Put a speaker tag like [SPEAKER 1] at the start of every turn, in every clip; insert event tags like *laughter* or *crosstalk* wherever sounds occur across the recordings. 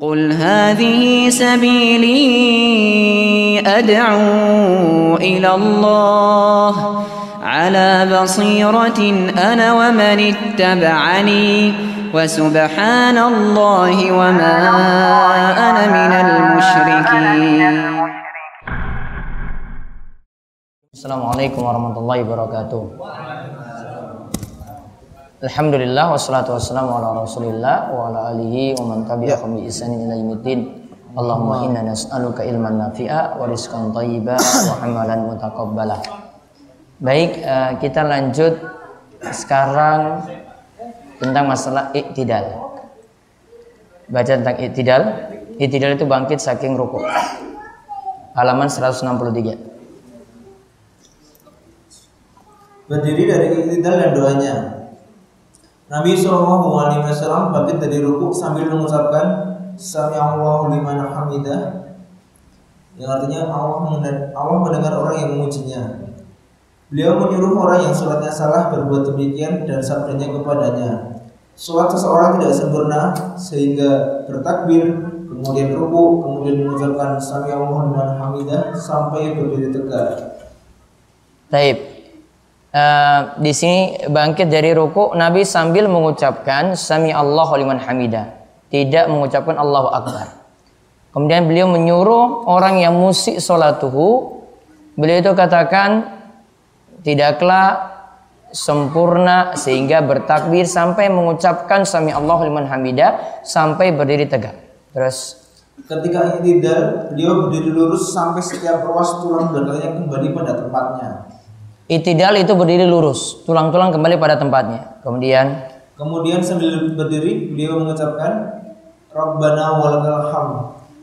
[SPEAKER 1] قل هذه سبيلي أدعو إلى الله على بصيرة أنا ومن اتبعني وسبحان الله وما أنا من المشركين
[SPEAKER 2] Assalamualaikum warahmatullahi wabarakatuh. Alhamdulillah wassalatu wassalamu ala Rasulillah wa ala alihi wa man tabi'ahum bi ihsanin ila yaumiddin. Allahumma inna nas'aluka ilman nafi'a wa rizqan thayyiba wa amalan mutaqabbala. Baik, eh, kita lanjut sekarang tentang masalah iktidal. Baca tentang iktidal. Iktidal itu bangkit saking rukuk. Halaman 163.
[SPEAKER 3] Berdiri dari iktidal dan doanya. Nabi Shallallahu Alaihi Wasallam bangkit dari rukuk sambil mengucapkan Sami Allahu liman hamidah yang artinya Allah mendengar, Allah mendengar orang yang memujinya. Beliau menyuruh orang yang sholatnya salah berbuat demikian dan sabdanya kepadanya. Sholat seseorang tidak sempurna sehingga bertakbir, kemudian rukuk, kemudian mengucapkan Sami Allahu liman hamidah sampai berdiri tegak.
[SPEAKER 2] Taib. Eh, di sini bangkit dari ruku Nabi sambil mengucapkan Sami Allahu liman hamidah. Tidak mengucapkan Allahu Akbar. Kemudian beliau menyuruh orang yang musik salatuhu. Beliau itu katakan tidaklah sempurna sehingga bertakbir sampai mengucapkan Sami Allahu liman hamidah sampai berdiri tegak. Terus
[SPEAKER 3] Ketika iktidal, beliau berdiri lurus sampai setiap ruas tulang belakangnya kembali pada tempatnya.
[SPEAKER 2] Itidal itu berdiri lurus, tulang-tulang kembali pada tempatnya. Kemudian
[SPEAKER 3] Kemudian sambil berdiri, beliau mengucapkan Rabbana walakal hamd.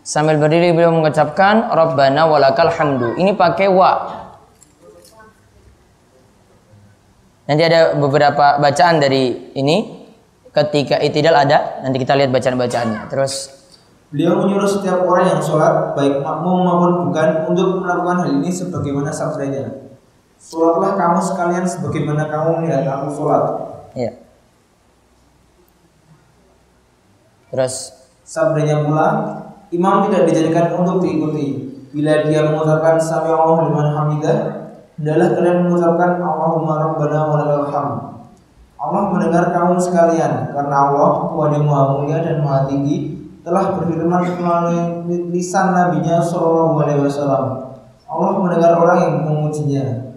[SPEAKER 2] Sambil berdiri beliau mengucapkan Rabbana walakal hamdu. Ini pakai wa. Nanti ada beberapa bacaan dari ini. Ketika itidal ada, nanti kita lihat bacaan-bacaannya. Terus
[SPEAKER 3] Beliau menyuruh setiap orang yang sholat, baik makmum maupun bukan, untuk melakukan hal ini sebagaimana sabdanya. Sholatlah kamu sekalian sebagaimana kamu melihat aku sholat.
[SPEAKER 2] ya. Terus
[SPEAKER 3] Sabdanya pula, imam tidak dijadikan untuk diikuti. Bila dia mengucapkan Sami Allah liman hamidah, hendaklah kalian mengucapkan Allahumma rabbana walakal hamd. Allah mendengar kamu sekalian karena Allah Tuhan yang Maha Mulia dan Maha Tinggi telah berfirman melalui lisan nabinya Shallallahu Alaihi Wasallam. Allah mendengar orang yang memujinya.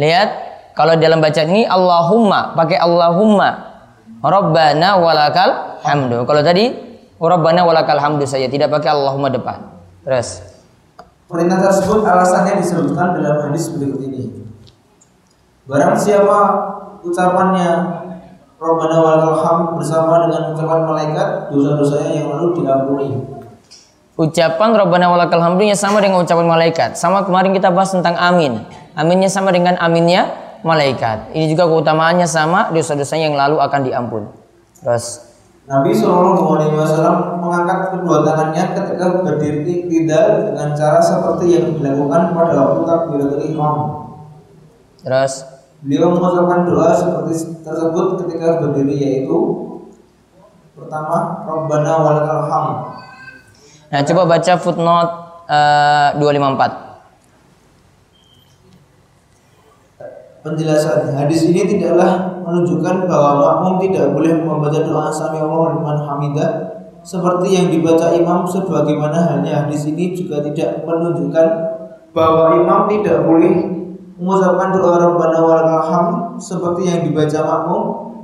[SPEAKER 2] Lihat kalau dalam bacaan ini Allahumma pakai Allahumma Rabbana walakal hamdu. Kalau tadi Rabbana walakal hamdu saja tidak pakai Allahumma depan. Terus
[SPEAKER 3] Perintah tersebut alasannya disebutkan dalam hadis berikut ini. Barang siapa ucapannya Rabbana walakal hamd bersama dengan ucapan malaikat, dosa-dosanya yang lalu diampuni.
[SPEAKER 2] Ucapan Rabbana walakal hamdunya sama dengan ucapan malaikat. Sama kemarin kita bahas tentang amin. Aminnya sama dengan aminnya malaikat. Ini juga keutamaannya sama, dosa-dosanya yang lalu akan diampuni. Terus
[SPEAKER 3] Nabi Shallallahu Alaihi Wasallam mengangkat kedua tangannya ketika berdiri tidak dengan cara seperti yang dilakukan pada waktu takbiratul ihram.
[SPEAKER 2] terus
[SPEAKER 3] Beliau mengucapkan doa seperti tersebut ketika berdiri yaitu pertama Rabbana walakal hamd
[SPEAKER 2] Nah, coba baca footnote eh, 254.
[SPEAKER 3] Penjelasan hadis ini tidaklah menunjukkan bahwa makmum tidak boleh membaca doa Sami Allah liman hamidah seperti yang dibaca imam sebagaimana halnya hadis ini juga tidak menunjukkan bahwa imam tidak boleh mengucapkan doa Rabbana walakal seperti yang dibaca makmum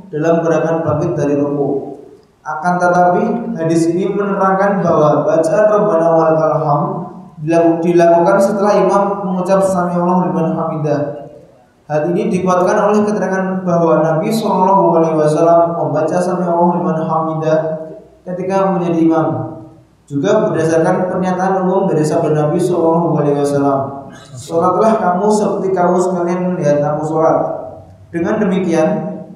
[SPEAKER 3] dalam gerakan bangkit dari ruku. Akan tetapi hadis ini menerangkan bahwa bacaan Rabbana walakal dilakukan setelah imam mengucap Sami Allah liman hamidah. Hal ini dikuatkan oleh keterangan bahwa Nabi Shallallahu Alaihi Wasallam membaca Sami Allah liman hamidah ketika menjadi imam. Juga berdasarkan pernyataan umum dari sabda Nabi Shallallahu Alaihi Wasallam, sholatlah kamu seperti kamu sekalian melihat aku sholat. Dengan demikian,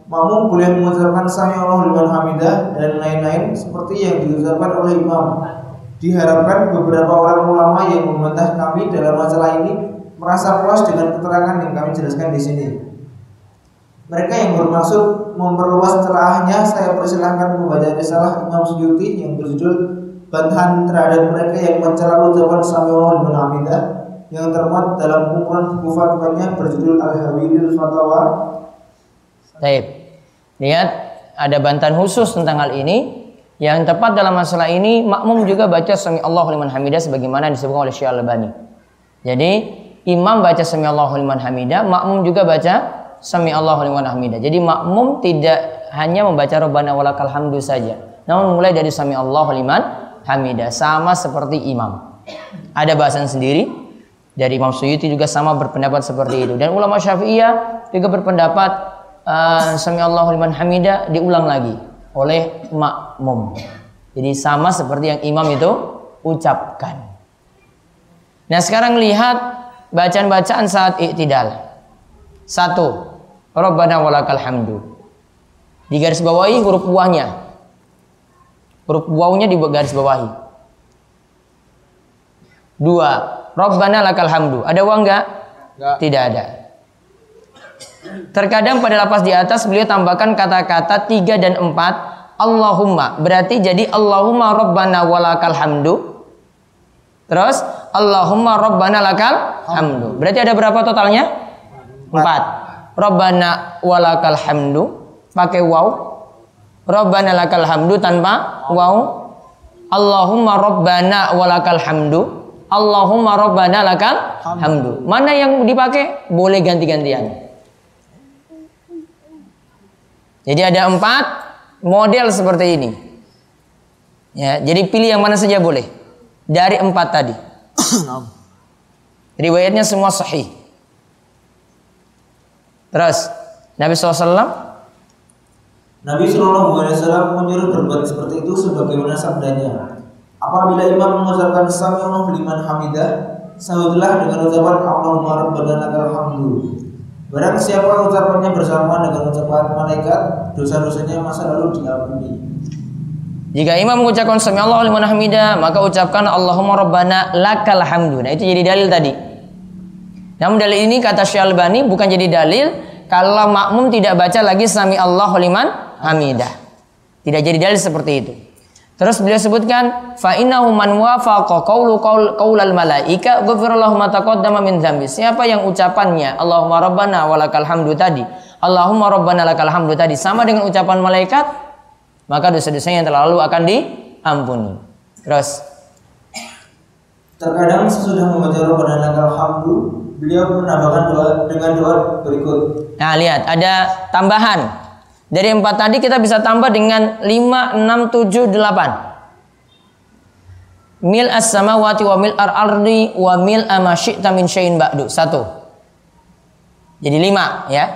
[SPEAKER 3] makmum boleh mengucapkan Sami Allah liman hamidah dan lain-lain seperti yang diucapkan oleh imam. Diharapkan beberapa orang ulama yang membantah kami dalam masalah ini merasa puas dengan keterangan yang kami jelaskan di sini. Mereka yang bermaksud memperluas celahnya, saya persilahkan membaca risalah Imam Suyuti yang berjudul Bantahan terhadap mereka yang mencela ucapan Sami'ullah liman hamidah yang termuat dalam kumpulan buku fatwanya berjudul Al-Hawilil Fatawa.
[SPEAKER 2] Baik. Lihat ada bantahan khusus tentang hal ini. Yang tepat dalam masalah ini makmum juga baca sami Allahu liman hamidah sebagaimana disebutkan oleh Syekh Al-Albani. Jadi imam baca sami Allahu liman hamidah, makmum juga baca sami Allahu liman hamidah. Jadi makmum tidak hanya membaca Rabbana walakal hamdu saja, namun mulai dari sami Allahu liman hamidah sama seperti imam. Ada bahasan sendiri dari Imam Suyuti juga sama berpendapat seperti itu dan ulama Syafi'iyah juga berpendapat uh, sami Allahu liman hamidah diulang lagi oleh makmum. Jadi sama seperti yang imam itu ucapkan. Nah sekarang lihat bacaan-bacaan saat iktidal. Satu, Rabbana walakal hamdu. Di garis bawahi huruf buahnya. Huruf wawnya di garis bawahi. Dua, Rabbana lakal hamdu. Ada uang enggak?
[SPEAKER 3] Enggak.
[SPEAKER 2] Tidak ada. Terkadang pada lapas di atas beliau tambahkan kata-kata tiga dan empat Allahumma berarti jadi Allahumma Rabbana walakal hamdu Terus Allahumma Rabbana lakal hamdu. Berarti ada berapa totalnya? Empat. Rabbana walakal hamdu Pakai waw. Rabbana lakal hamdu tanpa waw. Allahumma Rabbana walakal hamdu Allahumma Rabbana lakal hamdu. Mana yang dipakai? Boleh ganti-gantian. Jadi ada empat model seperti ini. Ya, jadi pilih yang mana saja boleh dari empat tadi. *coughs* Riwayatnya semua sahih. Terus Nabi SAW
[SPEAKER 3] Nabi Shallallahu Alaihi Wasallam menyuruh berbuat seperti itu sebagaimana sabdanya. Apabila imam mengucapkan Sami'allahu liman hamidah, sahutlah dengan ucapan Allahumma rabbana lakal hamdu. Barang siapa ucapannya bersamaan dengan ucapan malaikat, dosa-dosanya masa lalu diampuni.
[SPEAKER 2] Jika imam mengucapkan sami Allah liman hamidah, maka ucapkan Allahumma rabbana lakal hamdu. Nah, itu jadi dalil tadi. Namun dalil ini kata Syalbani bukan jadi dalil kalau makmum tidak baca lagi sami Allah liman hamidah. Tidak jadi dalil seperti itu. Terus beliau sebutkan fa innahu man wafaqa qawlu qaulal malaika ghufirallahu ma taqaddama min dzambi. Siapa yang ucapannya Allahumma rabbana walakal hamdu tadi, Allahumma rabbana lakal hamdu tadi sama dengan ucapan malaikat, maka dosa-dosanya yang telah lalu akan diampuni. Terus
[SPEAKER 3] Terkadang sesudah membaca Rabbana lakal hamdu, beliau menambahkan doa dengan doa berikut.
[SPEAKER 2] Nah, lihat ada tambahan. Dari empat tadi kita bisa tambah dengan 5, 6, 7, 8. Mil as samawati wa mil ar ardi wa mil amasyi'ta min syai'in ba'du. Satu. Jadi lima ya.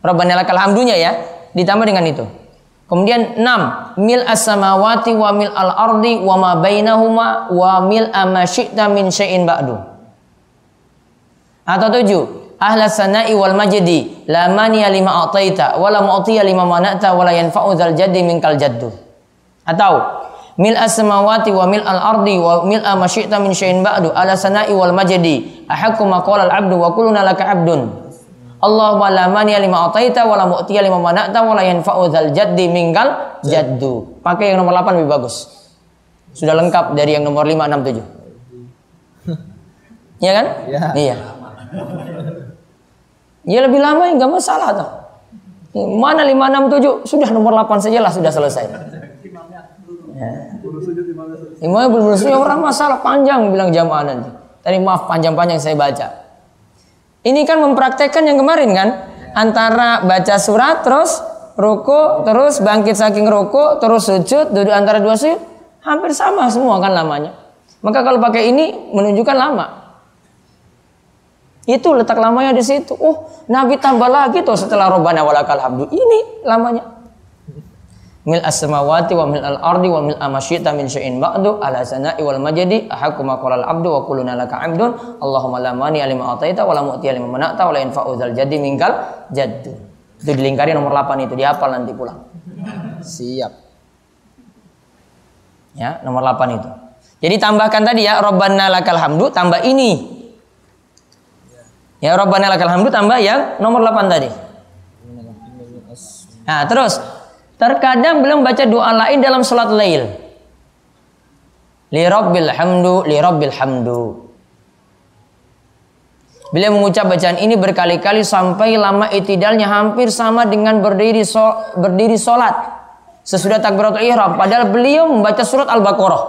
[SPEAKER 2] Rabbana lakal hamdunya ya. Ditambah dengan itu. Kemudian enam. Mil as samawati wa mil al ardi wa ma bainahuma wa mil amasyi'ta min syai'in ba'du. Atau tujuh ahla sana'i wal majdi la maniya lima ataita wa la mu'tiya lima mana'ta wa la yanfa'u dzal jaddi minkal jaddu atau mil as-samawati wa mil al-ardi wa mil ma syi'ta min syai'in ba'du ala sana'i wal majdi ahaqqu ma qala al-'abdu wa kulluna laka 'abdun Allahumma la maniya lima ataita wa la mu'tiya lima mana'ta wa la yanfa'u dzal jaddi minkal jaddu pakai yang nomor 8 lebih bagus sudah lengkap dari yang nomor 5 6 7 Iya kan?
[SPEAKER 3] Iya.
[SPEAKER 2] Iya. Ya lebih lama ya nggak masalah tuh. Mana 567 sudah nomor 8 saja lah sudah selesai. Ya. Imamnya belum sujud orang masalah panjang bilang jamaah nanti. Tadi maaf panjang-panjang saya baca. Ini kan mempraktekkan yang kemarin kan antara baca surat terus ruku terus bangkit saking ruku terus sujud duduk antara dua sujud hampir sama semua kan lamanya. Maka kalau pakai ini menunjukkan lama. Itu letak lamanya di situ. Oh, Nabi tambah lagi tuh setelah Robbana walakal hamdu. Ini lamanya. Mil as-samawati wa mil al-ardi wa mil amasyita min syai'in ba'du ala sana'i wal majdi ahakku ma al-abdu wa kulluna laka 'abdun Allahumma la mani lima ataita wa la mu'tiya lima mana'ta wa la yanfa'u dzal jaddi minkal jaddu. Itu dilingkari nomor 8 itu dihafal nanti pulang.
[SPEAKER 4] Siap.
[SPEAKER 2] Ya, nomor 8 itu. Jadi tambahkan tadi ya Rabbana lakal hamdu tambah ini Ya Rabbana lakal hamdu tambah yang nomor 8 tadi. Nah, terus terkadang beliau baca doa lain dalam sholat lail. Li rabbil hamdu, li rabbil hamdu. Beliau mengucap bacaan ini berkali-kali sampai lama itidalnya hampir sama dengan berdiri so, berdiri sholat sesudah takbiratul ihram. Padahal beliau membaca surat Al-Baqarah.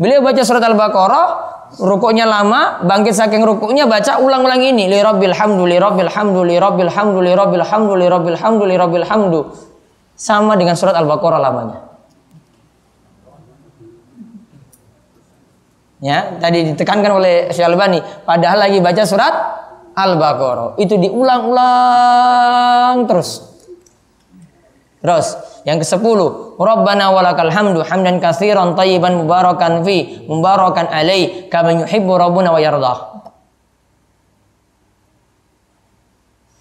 [SPEAKER 2] Beliau baca surat Al-Baqarah, rukuknya lama, bangkit saking rukuknya baca ulang-ulang ini. Li rabbil hamdu, li rabbil hamdu, li rabbil hamdu, li rabbil hamdu, li rabbil hamdu, li rabbil hamdu. Sama dengan surat Al-Baqarah lamanya. Ya, tadi ditekankan oleh Syekh Albani, padahal lagi baca surat Al-Baqarah. Itu diulang-ulang terus. Terus yang ke-10, Rabbana walakal hamdu hamdan katsiran tayyiban mubarakan fi mubarakan alai kama yuhibbu rabbuna wa yardah.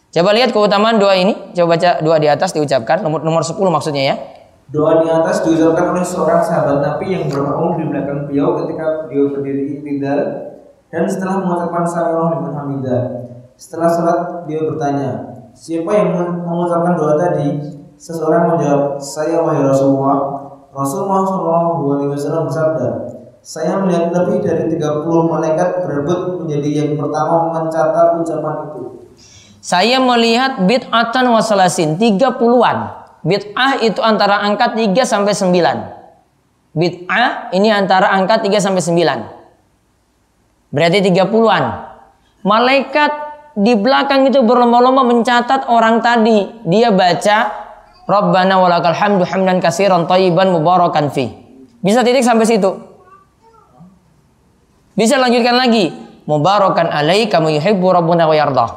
[SPEAKER 2] Coba lihat keutamaan doa ini. Coba baca doa di atas diucapkan nomor nomor 10 maksudnya ya.
[SPEAKER 3] Doa di atas diucapkan oleh seorang sahabat Nabi yang bermakmum di belakang beliau ketika beliau berdiri iktidal dan setelah mengucapkan salam liman hamidah. Setelah salat beliau bertanya, siapa yang mengucapkan doa tadi? Seseorang menjawab, saya wahai Rasulullah. Rasulullah Shallallahu Alaihi Wasallam bersabda, saya melihat lebih dari 30 malaikat berebut menjadi yang pertama mencatat ucapan itu.
[SPEAKER 2] Saya melihat bid'atan wasalasin, 30-an. Bid'ah itu antara angka 3 sampai 9. Bid'ah ini antara angka 3 sampai 9. Berarti 30-an. Malaikat di belakang itu berlomba-lomba mencatat orang tadi. Dia baca Rabbana walakal hamdu hamdan kasiran tayyiban mubarakan fi. Bisa titik sampai situ. Bisa lanjutkan lagi. Mubarakan alai kamu yuhibbu rabbuna wa yardah.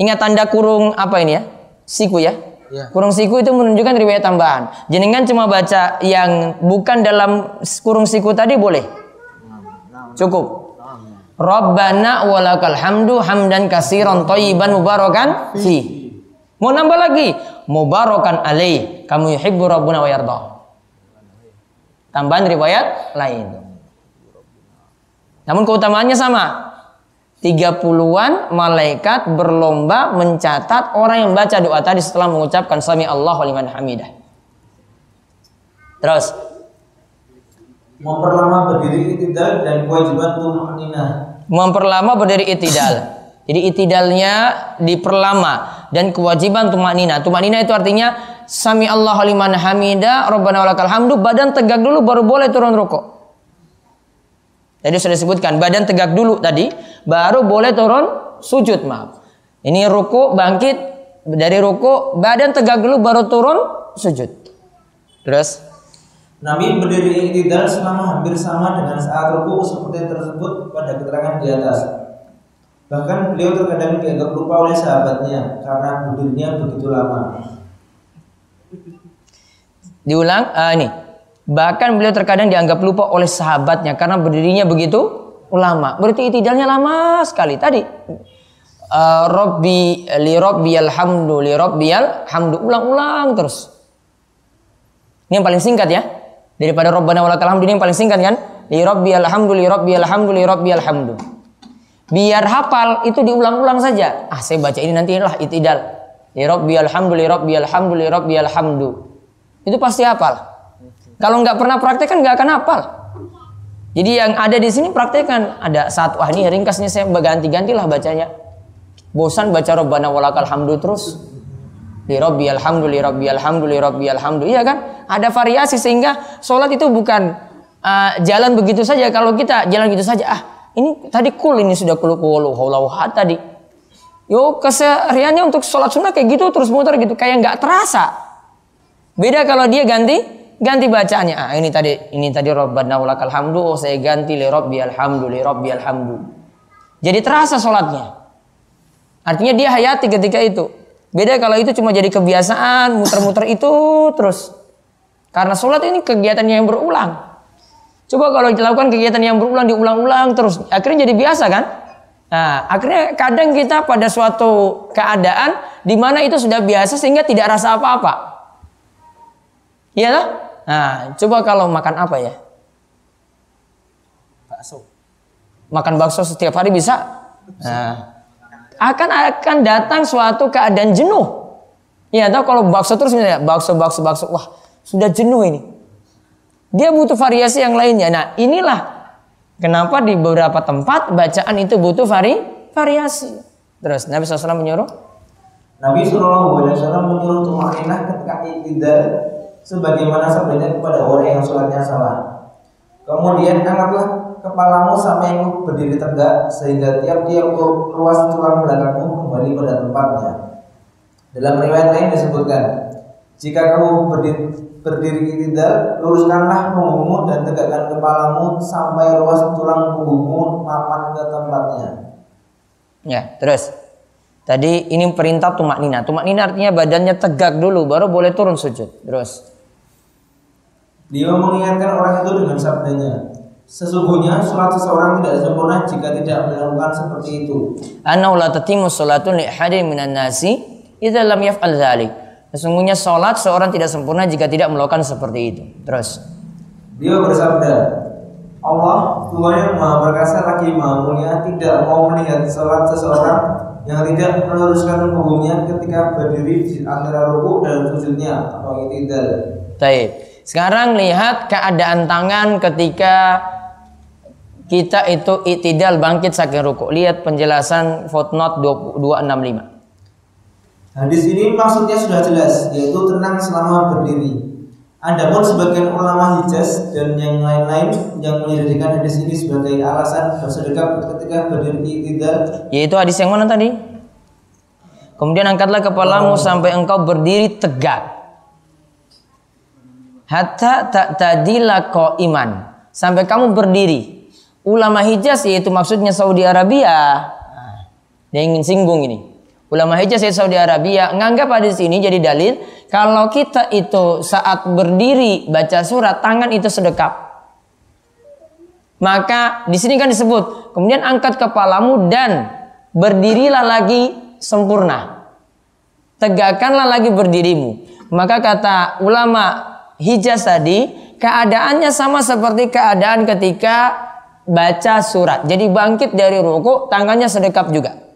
[SPEAKER 2] Ingat tanda kurung apa ini ya? Siku ya? ya. Kurung siku itu menunjukkan riwayat tambahan. Jenengan cuma baca yang bukan dalam kurung siku tadi boleh. Cukup. Rabbana walakal hamdu hamdan kasiran tayyiban mubarakan fi. Mau nambah lagi, mubarakan alaih, kamu yuhibbu rabbuna wa yardah. Tambahan riwayat lain. Namun keutamaannya sama. Tiga puluhan malaikat berlomba mencatat orang yang baca doa tadi setelah mengucapkan sami Allah liman hamidah. Terus
[SPEAKER 3] memperlama berdiri itidal dan kewajiban tumanina.
[SPEAKER 2] Memperlama berdiri itidal. Jadi itidalnya diperlama dan kewajiban tumanina. Tumanina itu artinya sami Allah liman hamida, rabbana walakal hamdu, badan tegak dulu baru boleh turun rukuk. Jadi sudah disebutkan badan tegak dulu tadi, baru boleh turun sujud, maaf. Ini ruku bangkit dari ruku, badan tegak dulu baru turun sujud. Terus
[SPEAKER 3] Nabi berdiri itidal selama hampir sama dengan saat ruku seperti tersebut pada keterangan di atas. Bahkan beliau terkadang dianggap lupa oleh sahabatnya karena berdirinya begitu lama.
[SPEAKER 2] Diulang, uh, ini. Bahkan beliau terkadang dianggap lupa oleh sahabatnya karena berdirinya begitu lama. Berarti itidalnya lama sekali. Tadi uh, Robbi li Robbi alhamdu li Robbi alhamdu ulang-ulang terus. Ini yang paling singkat ya. Daripada Robbana walakal hamdu ini yang paling singkat kan? Li Robbi alhamdu li Robbi alhamdu li alhamdu. Biar hafal itu diulang-ulang saja. Ah, saya baca ini nanti lah itidal. Li rabbi alhamdu li rabbi alhamdu li rabbi alhamdu. Itu pasti hafal. Kalau nggak pernah praktek kan nggak akan hafal. Jadi yang ada di sini praktekkan. Ada satu, ah ini ringkasnya saya ganti-gantilah bacanya. Bosan baca Rabbana walakal hamdu terus. Li rabbi alhamdu li rabbi alhamdu rabbi alhamdu. Iya kan? Ada variasi sehingga sholat itu bukan uh, jalan begitu saja. Kalau kita jalan begitu saja, ah ini tadi kul ini sudah kul kul hat tadi. Yo kesehariannya untuk sholat sunnah kayak gitu terus muter gitu kayak nggak terasa. Beda kalau dia ganti ganti bacaannya. Ah ini tadi ini tadi Rabbana walakal hamdu. Oh saya ganti li Rabbi alhamdu li Rabbi alhamdu. Jadi terasa sholatnya. Artinya dia hayati ketika itu. Beda kalau itu cuma jadi kebiasaan muter-muter itu terus. Karena sholat ini kegiatan yang berulang. Coba kalau dilakukan kegiatan yang berulang diulang-ulang terus, akhirnya jadi biasa kan? Nah, akhirnya kadang kita pada suatu keadaan di mana itu sudah biasa sehingga tidak rasa apa-apa. Iya -apa. Nah, coba kalau makan apa ya?
[SPEAKER 4] Bakso.
[SPEAKER 2] Makan bakso setiap hari bisa? Nah, akan akan datang suatu keadaan jenuh. Ya, atau kalau bakso terus misalnya bakso bakso bakso, wah sudah jenuh ini. Dia butuh variasi yang lainnya. Nah, inilah kenapa di beberapa tempat bacaan itu butuh vari variasi. Terus Nabi SAW menyuruh
[SPEAKER 3] Nabi Shallallahu Alaihi Wasallam menyuruh tumakinah ketika iktidal sebagaimana sabdanya kepada orang yang sholatnya salah. Kemudian angkatlah kepalamu sampai berdiri tegak sehingga tiap-tiap ruas tulang belakangmu kembali pada tempatnya. Dalam riwayat lain disebutkan, jika kamu berdiri, berdiri iktidal, luruskanlah punggungmu dan tegakkan kepalamu sampai ruas tulang punggungmu mapan ke tempatnya.
[SPEAKER 2] Ya, terus. Tadi ini perintah tumak nina. Tumak nina artinya badannya tegak dulu, baru boleh turun sujud. Terus.
[SPEAKER 3] Dia mengingatkan orang itu dengan sabdanya. Sesungguhnya sholat seseorang tidak sempurna jika tidak melakukan seperti itu.
[SPEAKER 2] Anna la tatimu sholatun li hadin minan nasi idza lam yaf'al dzalik. Sesungguhnya sholat seorang tidak sempurna jika tidak melakukan seperti itu. Terus.
[SPEAKER 3] Dia bersabda, Allah Tuhan yang Maha Perkasa lagi Maha Mulia tidak mau melihat sholat seseorang yang tidak meluruskan punggungnya ketika berdiri di antara ruku dan sujudnya atau itidal.
[SPEAKER 2] Baik. Sekarang lihat keadaan tangan ketika kita itu itidal bangkit saking ruku. Lihat penjelasan footnote 265.
[SPEAKER 3] Hadis ini maksudnya sudah jelas, yaitu tenang selama berdiri. Adapun sebagian ulama Hijaz dan yang lain-lain yang menjadikan hadis ini sebagai alasan bersedekap ketika berdiri tidak
[SPEAKER 2] yaitu hadis yang mana tadi? Kemudian angkatlah kepalamu oh. sampai engkau berdiri tegak. Hatta tak tadilah kau iman sampai kamu berdiri. Ulama Hijaz yaitu maksudnya Saudi Arabia. Nah, dia ingin singgung ini. Ulama Hijaz yaitu Saudi Arabia menganggap hadis ini jadi dalil kalau kita itu saat berdiri baca surat tangan itu sedekap. Maka di sini kan disebut, kemudian angkat kepalamu dan berdirilah lagi sempurna. Tegakkanlah lagi berdirimu. Maka kata ulama Hijaz tadi, keadaannya sama seperti keadaan ketika baca surat. Jadi bangkit dari ruku, tangannya sedekap juga.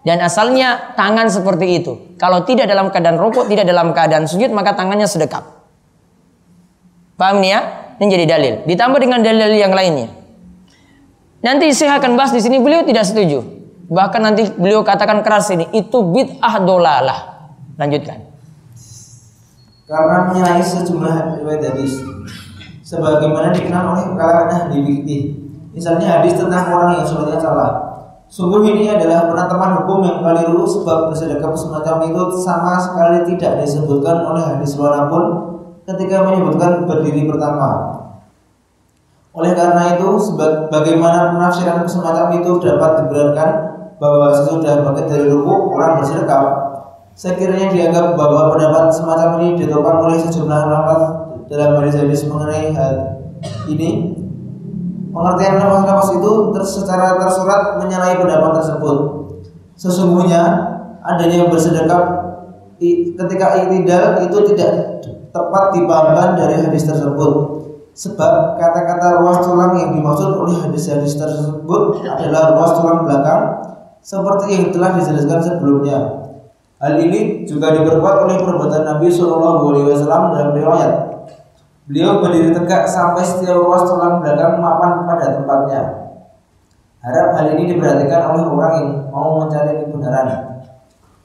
[SPEAKER 2] Dan asalnya tangan seperti itu. Kalau tidak dalam keadaan rukuk, tidak dalam keadaan sujud, maka tangannya sedekap. Paham nih ya? Ini jadi dalil. Ditambah dengan dalil yang lainnya. Nanti saya akan bahas di sini beliau tidak setuju. Bahkan nanti beliau katakan keras ini itu bid'ah dolalah. Lanjutkan.
[SPEAKER 3] Karena menyalahi sejumlah riwayat hadis sebagaimana dikenal oleh kalangan ahli fikih. Misalnya hadis tentang orang yang sholatnya salah Sungguh ini adalah penetapan hukum yang keliru sebab bersedekah semacam itu sama sekali tidak disebutkan oleh hadis mana pun ketika menyebutkan berdiri pertama. Oleh karena itu, bagaimana penafsiran semacam itu dapat dibenarkan bahwa sesudah bangkit dari ruku orang bersedekah, sekiranya dianggap bahwa pendapat semacam ini ditopang oleh sejumlah lafaz dalam hadis-hadis mengenai hal ini, Pengertian nafas-nafas itu secara tersurat menyalahi pendapat tersebut. Sesungguhnya adanya bersedekap ketika iktidal itu tidak tepat dipahamkan dari hadis tersebut. Sebab kata-kata ruas tulang yang dimaksud oleh hadis-hadis tersebut adalah ruas tulang belakang seperti yang telah dijelaskan sebelumnya. Hal ini juga diperkuat oleh perbuatan Nabi Shallallahu Alaihi Wasallam dalam riwayat Beliau berdiri tegak sampai setiap ruas tulang belakang mapan pada tempatnya. Harap hal ini diperhatikan oleh orang yang mau mencari kebenaran.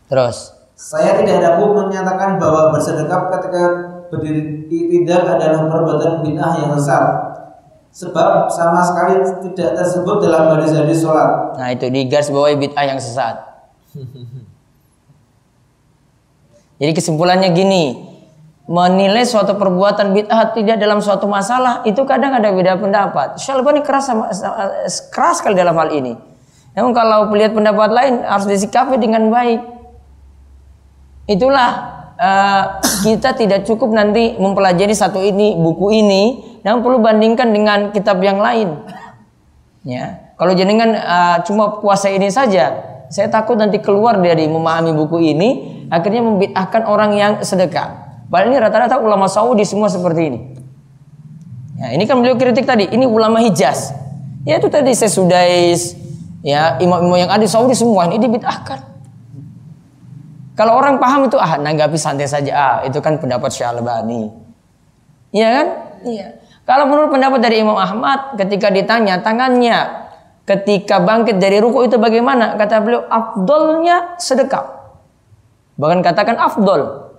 [SPEAKER 2] Terus.
[SPEAKER 3] Saya tidak ragu menyatakan bahwa bersedekap ketika berdiri tidak adalah perbuatan bid'ah yang sesat. Sebab sama sekali tidak tersebut dalam hadis-hadis sholat.
[SPEAKER 2] Nah itu di garis bawah bid'ah yang sesat. *laughs* Jadi kesimpulannya gini, menilai suatu perbuatan bid'ah tidak dalam suatu masalah itu kadang ada beda pendapat. Syalbani keras sama, keras sekali dalam hal ini. Namun kalau melihat pendapat lain harus disikapi dengan baik. Itulah uh, kita tidak cukup nanti mempelajari satu ini buku ini, namun perlu bandingkan dengan kitab yang lain. Ya, kalau jenengan uh, cuma puasa ini saja, saya takut nanti keluar dari memahami buku ini, akhirnya membid'ahkan orang yang sedekah. Padahal ini rata-rata ulama Saudi semua seperti ini. Ya, ini kan beliau kritik tadi, ini ulama Hijaz. Ya itu tadi Sesudais, Ya, imam-imam yang ada di Saudi semua ini dibid'ahkan. Kalau orang paham itu ah nanggapi santai saja. Ah, itu kan pendapat Syalbani. Iya kan? Iya. Kalau menurut pendapat dari Imam Ahmad ketika ditanya tangannya ketika bangkit dari ruku itu bagaimana? Kata beliau afdolnya sedekap. Bahkan katakan afdol.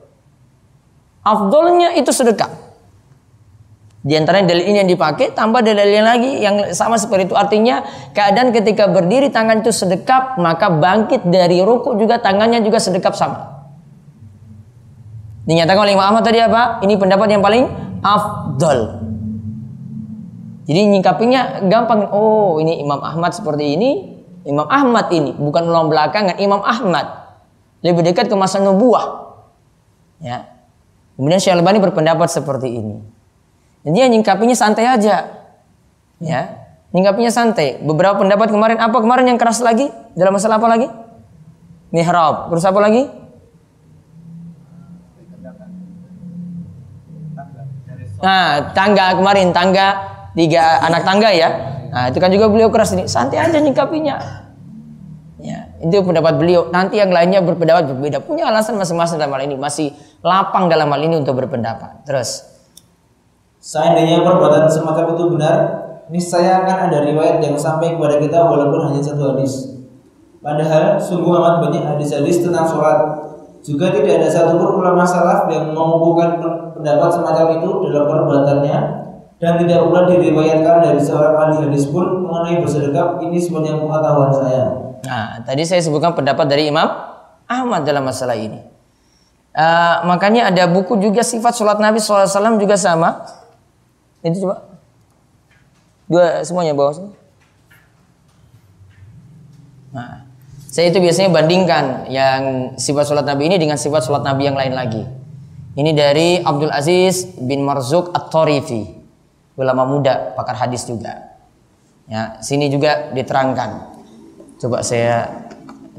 [SPEAKER 2] Afdolnya itu sedekap. Di antaranya dalil ini yang dipakai, tambah dalil yang lagi yang sama seperti itu. Artinya keadaan ketika berdiri tangan itu sedekap, maka bangkit dari ruku juga tangannya juga sedekap sama. Dinyatakan oleh Imam Ahmad tadi apa? Ini pendapat yang paling afdol. Jadi nyingkapinya gampang. Oh ini Imam Ahmad seperti ini. Imam Ahmad ini. Bukan ulama belakangan. Imam Ahmad. Lebih dekat ke masa nubuah. Ya. Kemudian Syekh Albani berpendapat seperti ini. Dan dia nyingkapinya santai aja. Ya. Nyingkapinya santai. Beberapa pendapat kemarin apa kemarin yang keras lagi? Dalam masalah apa lagi? Mihrab. Terus apa lagi? Nah, tangga kemarin tangga tiga anak tangga ya. Nah, itu kan juga beliau keras ini. Santai aja nyingkapinya. Itu pendapat beliau. Nanti yang lainnya berpendapat berbeda. Punya alasan masing-masing dalam hal ini. Masih lapang dalam hal ini untuk berpendapat. Terus.
[SPEAKER 3] Seandainya perbuatan semacam itu benar, niscaya akan ada riwayat yang sampai kepada kita walaupun hanya satu hadis. Padahal sungguh amat banyak hadis-hadis tentang sholat. Juga tidak ada satupun ulama salaf yang mengukuhkan pendapat semacam itu dalam perbuatannya dan tidak pula diriwayatkan dari seorang ahli hadis pun mengenai bersedekap ini sebenarnya pengetahuan saya.
[SPEAKER 2] Nah, tadi saya sebutkan pendapat dari Imam Ahmad dalam masalah ini. Uh, makanya ada buku juga sifat sholat Nabi SAW juga sama itu coba. Dua semuanya bawah sini. Nah, saya itu biasanya bandingkan yang sifat sholat Nabi ini dengan sifat sholat Nabi yang lain lagi. Ini dari Abdul Aziz bin Marzuk At-Tarifi. Ulama muda, pakar hadis juga. Ya, sini juga diterangkan. Coba saya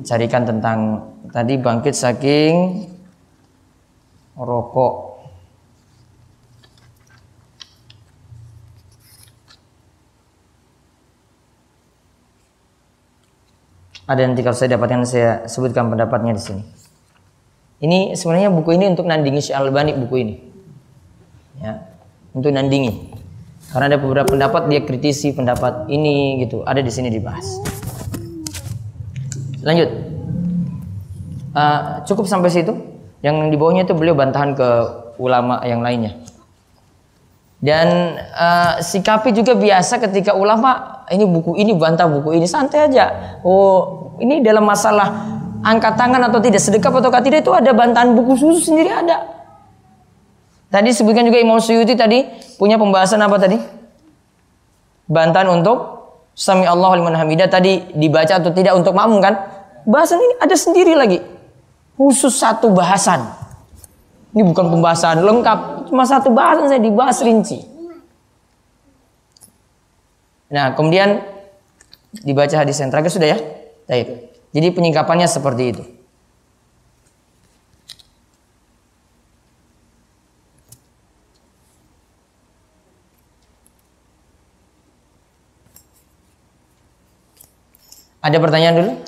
[SPEAKER 2] carikan tentang tadi bangkit saking rokok Ada nanti kalau saya dapatkan saya sebutkan pendapatnya di sini. Ini sebenarnya buku ini untuk nandingi Syekh Albani buku ini. Ya, untuk nandingi. Karena ada beberapa pendapat dia kritisi pendapat ini gitu, ada di sini dibahas. Lanjut. Uh, cukup sampai situ. Yang di bawahnya itu beliau bantahan ke ulama yang lainnya. Dan uh, sikapi juga biasa ketika ulama ini buku ini bantah buku ini santai aja. Oh, ini dalam masalah angkat tangan atau tidak sedekap atau tidak itu ada bantahan buku khusus sendiri ada. Tadi sebutkan juga Imam Suyuti tadi punya pembahasan apa tadi? Bantahan untuk Sami Allah liman hamidah tadi dibaca atau tidak untuk makmum kan? Bahasan ini ada sendiri lagi. Khusus satu bahasan. Ini bukan pembahasan lengkap, cuma satu bahasan saya dibahas rinci. Nah, kemudian dibaca hadis yang terakhir sudah ya? Baik. Jadi penyingkapannya seperti itu. Ada pertanyaan dulu?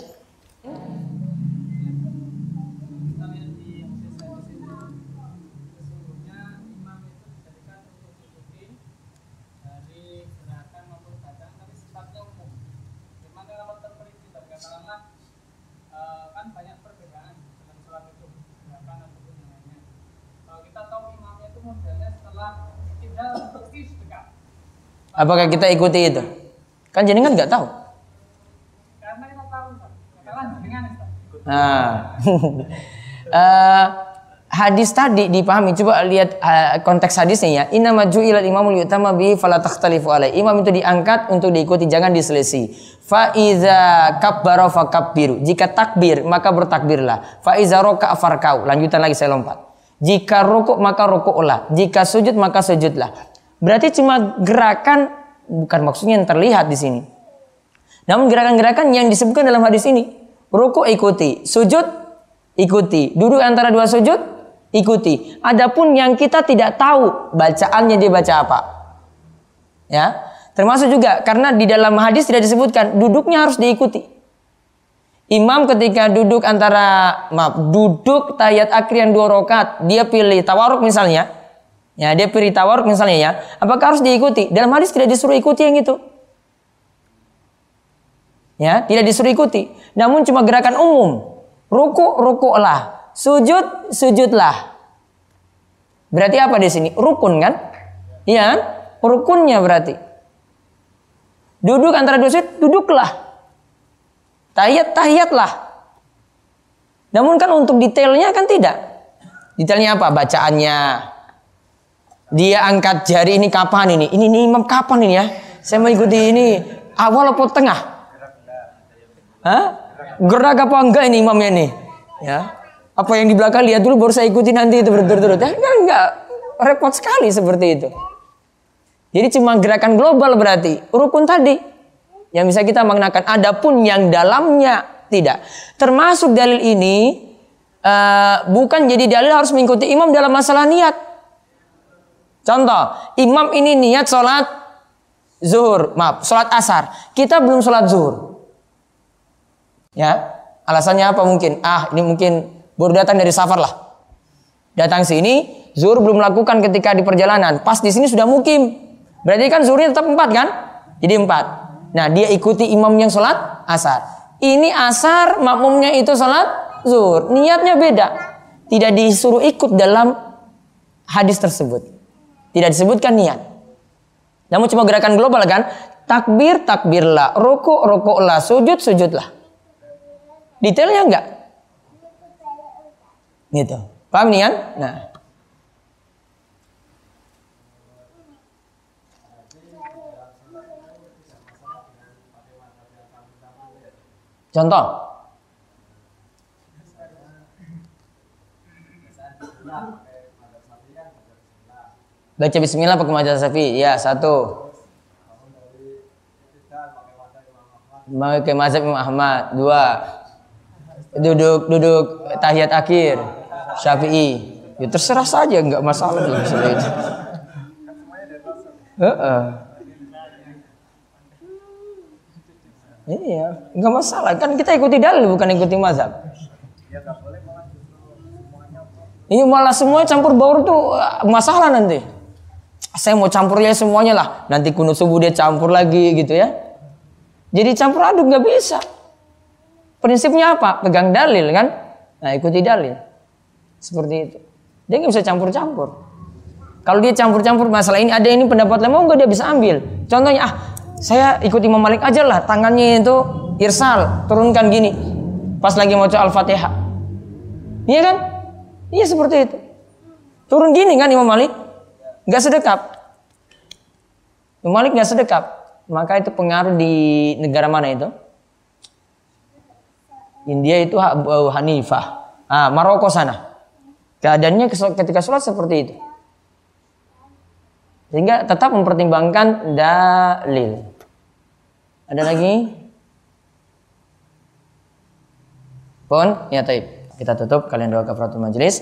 [SPEAKER 2] Apakah kita ikuti itu? Kan jenengan nggak tahu. Nah, uh, *laughs* hadis tadi dipahami. Coba lihat uh, konteks hadisnya ya. Inna maju ilal imamul yutama bi fala takhtalifu alai. Imam itu diangkat untuk diikuti, jangan diselisih. Fa iza kabbara fakabbiru. Jika takbir, maka bertakbirlah. Fa iza roka farkau. Lanjutan lagi saya lompat. Jika rukuk maka rukuklah. Jika sujud maka sujudlah. Berarti cuma gerakan bukan maksudnya yang terlihat di sini. Namun gerakan-gerakan yang disebutkan dalam hadis ini, ruku ikuti, sujud ikuti, duduk antara dua sujud ikuti. Adapun yang kita tidak tahu bacaannya dia baca apa. Ya. Termasuk juga karena di dalam hadis tidak disebutkan duduknya harus diikuti. Imam ketika duduk antara maaf duduk tayat akhir yang dua rakaat dia pilih tawaruk misalnya ya dia pilih tawaruk misalnya ya. Apakah harus diikuti? Dalam hadis tidak disuruh ikuti yang itu. Ya tidak disuruh ikuti. Namun cuma gerakan umum. Ruku rukuklah sujud sujudlah. Berarti apa di sini? Rukun kan? Iya kan? Rukunnya berarti. Duduk antara dua sujud duduklah. Tahiyat, tahiyatlah. Namun kan untuk detailnya kan tidak. Detailnya apa? Bacaannya. Dia angkat jari ini kapan ini? Ini, ini imam kapan ini ya? Saya mengikuti ini awal atau tengah? Hah? Gerak apa enggak ini imamnya nih? Ya. Apa yang di belakang lihat dulu baru saya ikuti nanti itu berturut-turut. Ya, enggak, enggak. Repot sekali seperti itu. Jadi cuma gerakan global berarti. Rukun tadi. Yang bisa kita mengenakan. Adapun yang dalamnya tidak. Termasuk dalil ini uh, bukan jadi dalil harus mengikuti imam dalam masalah niat. Contoh, imam ini niat sholat zuhur, maaf, sholat asar. Kita belum sholat zuhur. Ya, alasannya apa mungkin? Ah, ini mungkin baru datang dari safar lah. Datang sini, zuhur belum melakukan ketika di perjalanan. Pas di sini sudah mukim. Berarti kan zuhurnya tetap empat kan? Jadi empat. Nah, dia ikuti imam yang sholat asar. Ini asar, makmumnya itu sholat zuhur. Niatnya beda. Tidak disuruh ikut dalam hadis tersebut. Tidak disebutkan niat. Namun cuma gerakan global kan. Takbir, takbirlah. Rokok, rokoklah. Sujud, sujudlah. Detailnya enggak? Gitu. Paham nih kan? Nah. Contoh. Baca bismillah pakai mazhab Syafi'i. Ya, satu. Pakai mazhab Imam Ahmad. Dua. Duduk duduk tahiyat akhir. Syafi'i. Ya terserah saja, enggak masalah itu. Heeh. Iya, nggak masalah. Kan kita ikuti dalil bukan ikuti mazhab. Ini malah semua campur baur tuh eh, masalah nanti. Saya mau campurnya semuanya lah. Nanti kunut subuh dia campur lagi gitu ya. Jadi campur aduk nggak bisa. Prinsipnya apa? Pegang dalil kan? Nah ikuti dalil. Seperti itu. Dia nggak bisa campur-campur. Kalau dia campur-campur masalah ini ada ini pendapat lemah nggak dia bisa ambil. Contohnya ah saya ikut Imam Malik aja lah tangannya itu irsal turunkan gini pas lagi mau al-fatihah iya kan iya seperti itu turun gini kan Imam Malik nggak sedekap Imam Malik nggak sedekap maka itu pengaruh di negara mana itu India itu Abu Hanifah ah Maroko sana keadaannya ketika sholat seperti itu sehingga tetap mempertimbangkan dalil. Ada lagi? Pun, ya taib. Kita tutup kalian doa kafaratul majlis.